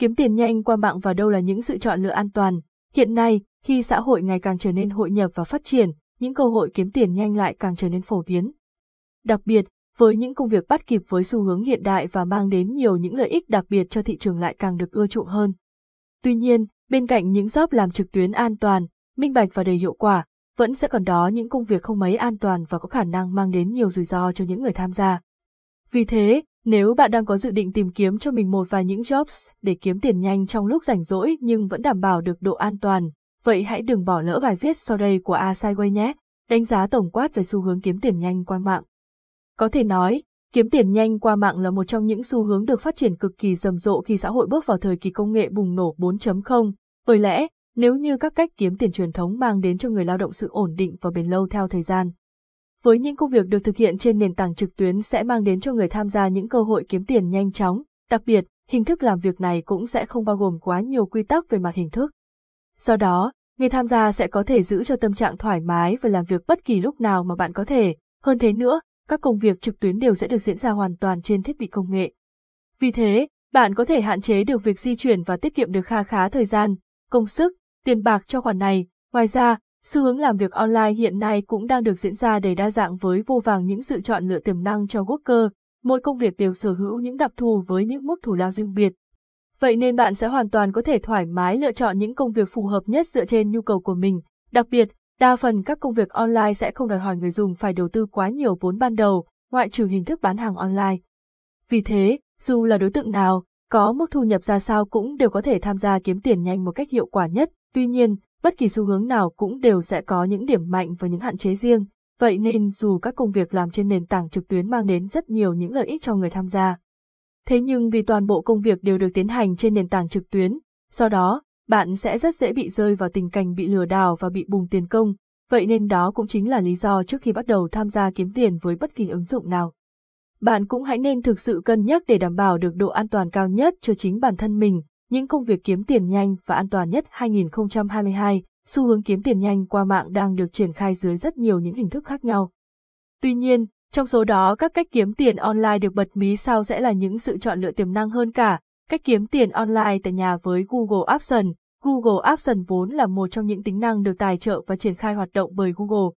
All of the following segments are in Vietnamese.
Kiếm tiền nhanh qua mạng và đâu là những sự chọn lựa an toàn. Hiện nay, khi xã hội ngày càng trở nên hội nhập và phát triển, những cơ hội kiếm tiền nhanh lại càng trở nên phổ biến. Đặc biệt, với những công việc bắt kịp với xu hướng hiện đại và mang đến nhiều những lợi ích đặc biệt cho thị trường lại càng được ưa chuộng hơn. Tuy nhiên, bên cạnh những job làm trực tuyến an toàn, minh bạch và đầy hiệu quả, vẫn sẽ còn đó những công việc không mấy an toàn và có khả năng mang đến nhiều rủi ro cho những người tham gia. Vì thế, nếu bạn đang có dự định tìm kiếm cho mình một vài những jobs để kiếm tiền nhanh trong lúc rảnh rỗi nhưng vẫn đảm bảo được độ an toàn, vậy hãy đừng bỏ lỡ bài viết sau đây của A Sideway nhé, đánh giá tổng quát về xu hướng kiếm tiền nhanh qua mạng. Có thể nói, kiếm tiền nhanh qua mạng là một trong những xu hướng được phát triển cực kỳ rầm rộ khi xã hội bước vào thời kỳ công nghệ bùng nổ 4.0, bởi lẽ, nếu như các cách kiếm tiền truyền thống mang đến cho người lao động sự ổn định và bền lâu theo thời gian. Với những công việc được thực hiện trên nền tảng trực tuyến sẽ mang đến cho người tham gia những cơ hội kiếm tiền nhanh chóng, đặc biệt, hình thức làm việc này cũng sẽ không bao gồm quá nhiều quy tắc về mặt hình thức. Do đó, người tham gia sẽ có thể giữ cho tâm trạng thoải mái và làm việc bất kỳ lúc nào mà bạn có thể. Hơn thế nữa, các công việc trực tuyến đều sẽ được diễn ra hoàn toàn trên thiết bị công nghệ. Vì thế, bạn có thể hạn chế được việc di chuyển và tiết kiệm được kha khá thời gian, công sức, tiền bạc cho khoản này. Ngoài ra, xu hướng làm việc online hiện nay cũng đang được diễn ra đầy đa dạng với vô vàng những sự chọn lựa tiềm năng cho worker, mỗi công việc đều sở hữu những đặc thù với những mức thủ lao riêng biệt. Vậy nên bạn sẽ hoàn toàn có thể thoải mái lựa chọn những công việc phù hợp nhất dựa trên nhu cầu của mình. Đặc biệt, đa phần các công việc online sẽ không đòi hỏi người dùng phải đầu tư quá nhiều vốn ban đầu, ngoại trừ hình thức bán hàng online. Vì thế, dù là đối tượng nào, có mức thu nhập ra sao cũng đều có thể tham gia kiếm tiền nhanh một cách hiệu quả nhất. Tuy nhiên, bất kỳ xu hướng nào cũng đều sẽ có những điểm mạnh và những hạn chế riêng. Vậy nên dù các công việc làm trên nền tảng trực tuyến mang đến rất nhiều những lợi ích cho người tham gia, Thế nhưng vì toàn bộ công việc đều được tiến hành trên nền tảng trực tuyến, do đó, bạn sẽ rất dễ bị rơi vào tình cảnh bị lừa đảo và bị bùng tiền công, vậy nên đó cũng chính là lý do trước khi bắt đầu tham gia kiếm tiền với bất kỳ ứng dụng nào. Bạn cũng hãy nên thực sự cân nhắc để đảm bảo được độ an toàn cao nhất cho chính bản thân mình, những công việc kiếm tiền nhanh và an toàn nhất 2022, xu hướng kiếm tiền nhanh qua mạng đang được triển khai dưới rất nhiều những hình thức khác nhau. Tuy nhiên, trong số đó các cách kiếm tiền online được bật mí sau sẽ là những sự chọn lựa tiềm năng hơn cả. Cách kiếm tiền online tại nhà với Google AdSense. Google AdSense vốn là một trong những tính năng được tài trợ và triển khai hoạt động bởi Google.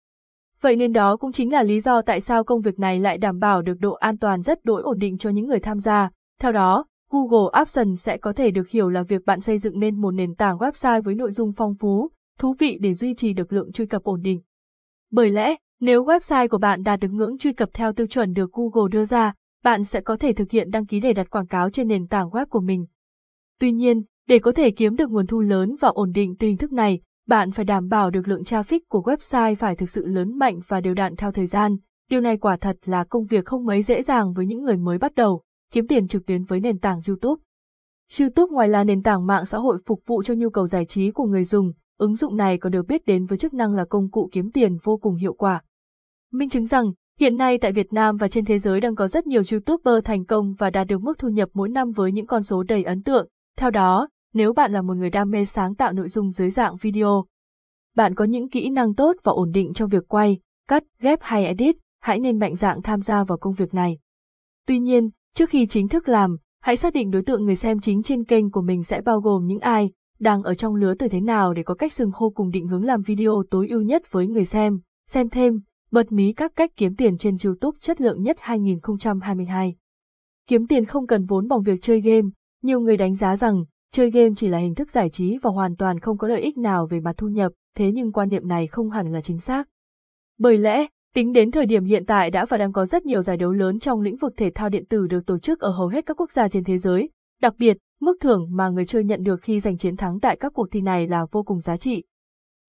Vậy nên đó cũng chính là lý do tại sao công việc này lại đảm bảo được độ an toàn rất đối ổn định cho những người tham gia. Theo đó, Google AdSense sẽ có thể được hiểu là việc bạn xây dựng nên một nền tảng website với nội dung phong phú, thú vị để duy trì được lượng truy cập ổn định. Bởi lẽ, nếu website của bạn đạt được ngưỡng truy cập theo tiêu chuẩn được Google đưa ra, bạn sẽ có thể thực hiện đăng ký để đặt quảng cáo trên nền tảng web của mình. Tuy nhiên, để có thể kiếm được nguồn thu lớn và ổn định từ hình thức này, bạn phải đảm bảo được lượng traffic của website phải thực sự lớn mạnh và đều đặn theo thời gian. Điều này quả thật là công việc không mấy dễ dàng với những người mới bắt đầu, kiếm tiền trực tuyến với nền tảng YouTube. YouTube ngoài là nền tảng mạng xã hội phục vụ cho nhu cầu giải trí của người dùng, ứng dụng này còn được biết đến với chức năng là công cụ kiếm tiền vô cùng hiệu quả. Minh chứng rằng, hiện nay tại Việt Nam và trên thế giới đang có rất nhiều YouTuber thành công và đạt được mức thu nhập mỗi năm với những con số đầy ấn tượng. Theo đó, nếu bạn là một người đam mê sáng tạo nội dung dưới dạng video, bạn có những kỹ năng tốt và ổn định trong việc quay, cắt, ghép hay edit, hãy nên mạnh dạn tham gia vào công việc này. Tuy nhiên, trước khi chính thức làm, hãy xác định đối tượng người xem chính trên kênh của mình sẽ bao gồm những ai, đang ở trong lứa tuổi thế nào để có cách xưng hô cùng định hướng làm video tối ưu nhất với người xem. Xem thêm, Bật mí các cách kiếm tiền trên YouTube chất lượng nhất 2022. Kiếm tiền không cần vốn bằng việc chơi game, nhiều người đánh giá rằng chơi game chỉ là hình thức giải trí và hoàn toàn không có lợi ích nào về mặt thu nhập, thế nhưng quan niệm này không hẳn là chính xác. Bởi lẽ, tính đến thời điểm hiện tại đã và đang có rất nhiều giải đấu lớn trong lĩnh vực thể thao điện tử được tổ chức ở hầu hết các quốc gia trên thế giới, đặc biệt, mức thưởng mà người chơi nhận được khi giành chiến thắng tại các cuộc thi này là vô cùng giá trị.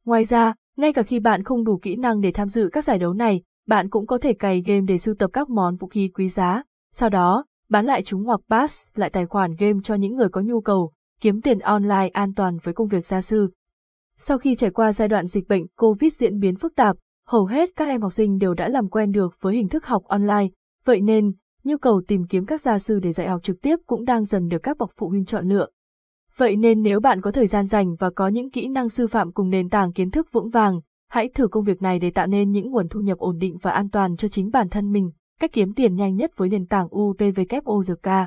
Ngoài ra, ngay cả khi bạn không đủ kỹ năng để tham dự các giải đấu này, bạn cũng có thể cày game để sưu tập các món vũ khí quý giá, sau đó, bán lại chúng hoặc pass lại tài khoản game cho những người có nhu cầu, kiếm tiền online an toàn với công việc gia sư. Sau khi trải qua giai đoạn dịch bệnh COVID diễn biến phức tạp, hầu hết các em học sinh đều đã làm quen được với hình thức học online, vậy nên, nhu cầu tìm kiếm các gia sư để dạy học trực tiếp cũng đang dần được các bậc phụ huynh chọn lựa. Vậy nên nếu bạn có thời gian dành và có những kỹ năng sư phạm cùng nền tảng kiến thức vững vàng, hãy thử công việc này để tạo nên những nguồn thu nhập ổn định và an toàn cho chính bản thân mình, cách kiếm tiền nhanh nhất với nền tảng UPVKOZK.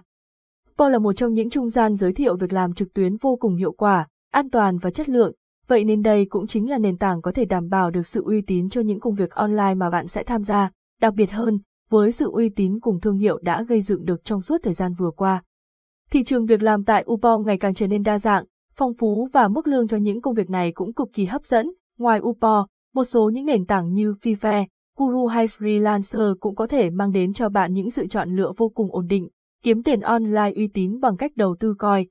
Paul là một trong những trung gian giới thiệu việc làm trực tuyến vô cùng hiệu quả, an toàn và chất lượng, vậy nên đây cũng chính là nền tảng có thể đảm bảo được sự uy tín cho những công việc online mà bạn sẽ tham gia, đặc biệt hơn, với sự uy tín cùng thương hiệu đã gây dựng được trong suốt thời gian vừa qua. Thị trường việc làm tại Upong ngày càng trở nên đa dạng, phong phú và mức lương cho những công việc này cũng cực kỳ hấp dẫn. Ngoài Uppo, một số những nền tảng như Fiverr, Guru hay Freelancer cũng có thể mang đến cho bạn những sự chọn lựa vô cùng ổn định, kiếm tiền online uy tín bằng cách đầu tư coi.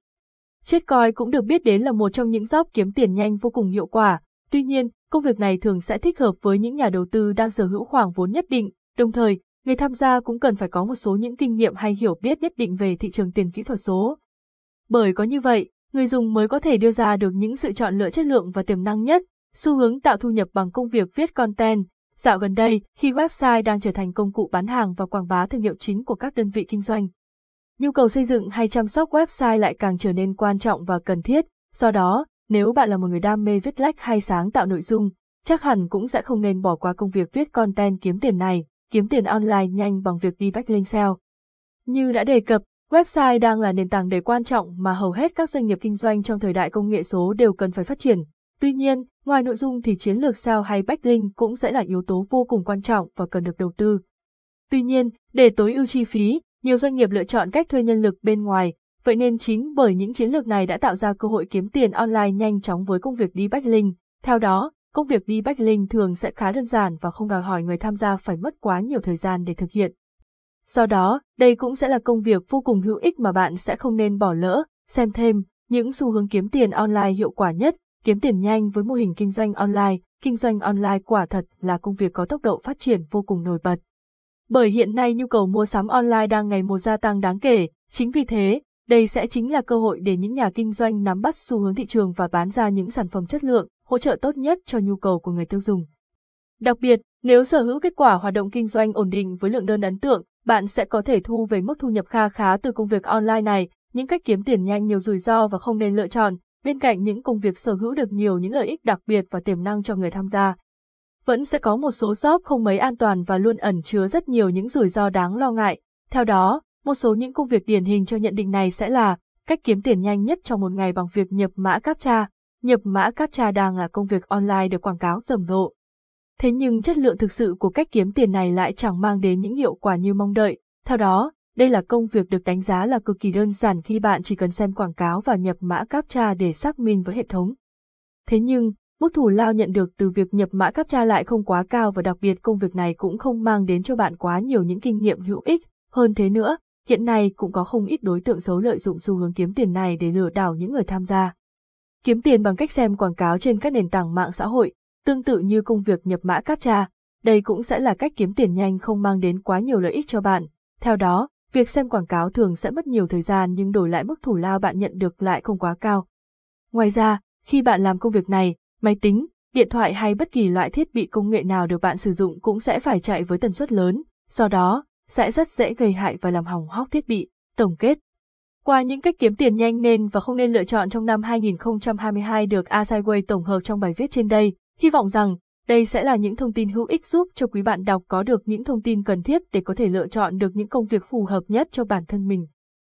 Chết coi cũng được biết đến là một trong những job kiếm tiền nhanh vô cùng hiệu quả. Tuy nhiên, công việc này thường sẽ thích hợp với những nhà đầu tư đang sở hữu khoảng vốn nhất định, đồng thời, người tham gia cũng cần phải có một số những kinh nghiệm hay hiểu biết nhất định về thị trường tiền kỹ thuật số. Bởi có như vậy, người dùng mới có thể đưa ra được những sự chọn lựa chất lượng và tiềm năng nhất, xu hướng tạo thu nhập bằng công việc viết content. Dạo gần đây, khi website đang trở thành công cụ bán hàng và quảng bá thương hiệu chính của các đơn vị kinh doanh. Nhu cầu xây dựng hay chăm sóc website lại càng trở nên quan trọng và cần thiết, do đó, nếu bạn là một người đam mê viết lách hay sáng tạo nội dung, chắc hẳn cũng sẽ không nên bỏ qua công việc viết content kiếm tiền này, kiếm tiền online nhanh bằng việc đi backlink SEO. Như đã đề cập, website đang là nền tảng đầy quan trọng mà hầu hết các doanh nghiệp kinh doanh trong thời đại công nghệ số đều cần phải phát triển. Tuy nhiên, ngoài nội dung thì chiến lược SEO hay backlink cũng sẽ là yếu tố vô cùng quan trọng và cần được đầu tư. Tuy nhiên, để tối ưu chi phí, nhiều doanh nghiệp lựa chọn cách thuê nhân lực bên ngoài, vậy nên chính bởi những chiến lược này đã tạo ra cơ hội kiếm tiền online nhanh chóng với công việc đi backlink. Theo đó, công việc đi backlink thường sẽ khá đơn giản và không đòi hỏi người tham gia phải mất quá nhiều thời gian để thực hiện. Do đó, đây cũng sẽ là công việc vô cùng hữu ích mà bạn sẽ không nên bỏ lỡ, xem thêm những xu hướng kiếm tiền online hiệu quả nhất, kiếm tiền nhanh với mô hình kinh doanh online, kinh doanh online quả thật là công việc có tốc độ phát triển vô cùng nổi bật. Bởi hiện nay nhu cầu mua sắm online đang ngày một gia tăng đáng kể, chính vì thế, đây sẽ chính là cơ hội để những nhà kinh doanh nắm bắt xu hướng thị trường và bán ra những sản phẩm chất lượng, hỗ trợ tốt nhất cho nhu cầu của người tiêu dùng. Đặc biệt, nếu sở hữu kết quả hoạt động kinh doanh ổn định với lượng đơn ấn tượng, bạn sẽ có thể thu về mức thu nhập kha khá từ công việc online này, những cách kiếm tiền nhanh nhiều rủi ro và không nên lựa chọn, bên cạnh những công việc sở hữu được nhiều những lợi ích đặc biệt và tiềm năng cho người tham gia vẫn sẽ có một số shop không mấy an toàn và luôn ẩn chứa rất nhiều những rủi ro đáng lo ngại. Theo đó, một số những công việc điển hình cho nhận định này sẽ là cách kiếm tiền nhanh nhất trong một ngày bằng việc nhập mã CAPTCHA. Nhập mã CAPTCHA đang là công việc online được quảng cáo rầm rộ. Thế nhưng chất lượng thực sự của cách kiếm tiền này lại chẳng mang đến những hiệu quả như mong đợi. Theo đó, đây là công việc được đánh giá là cực kỳ đơn giản khi bạn chỉ cần xem quảng cáo và nhập mã CAPTCHA để xác minh với hệ thống. Thế nhưng, Mức thù lao nhận được từ việc nhập mã CAPTCHA lại không quá cao và đặc biệt công việc này cũng không mang đến cho bạn quá nhiều những kinh nghiệm hữu ích. Hơn thế nữa, hiện nay cũng có không ít đối tượng xấu lợi dụng xu hướng kiếm tiền này để lừa đảo những người tham gia. Kiếm tiền bằng cách xem quảng cáo trên các nền tảng mạng xã hội, tương tự như công việc nhập mã CAPTCHA, đây cũng sẽ là cách kiếm tiền nhanh không mang đến quá nhiều lợi ích cho bạn. Theo đó, việc xem quảng cáo thường sẽ mất nhiều thời gian nhưng đổi lại mức thủ lao bạn nhận được lại không quá cao. Ngoài ra, khi bạn làm công việc này, máy tính, điện thoại hay bất kỳ loại thiết bị công nghệ nào được bạn sử dụng cũng sẽ phải chạy với tần suất lớn, do đó, sẽ rất dễ gây hại và làm hỏng hóc thiết bị. Tổng kết Qua những cách kiếm tiền nhanh nên và không nên lựa chọn trong năm 2022 được Asaiway tổng hợp trong bài viết trên đây, hy vọng rằng đây sẽ là những thông tin hữu ích giúp cho quý bạn đọc có được những thông tin cần thiết để có thể lựa chọn được những công việc phù hợp nhất cho bản thân mình.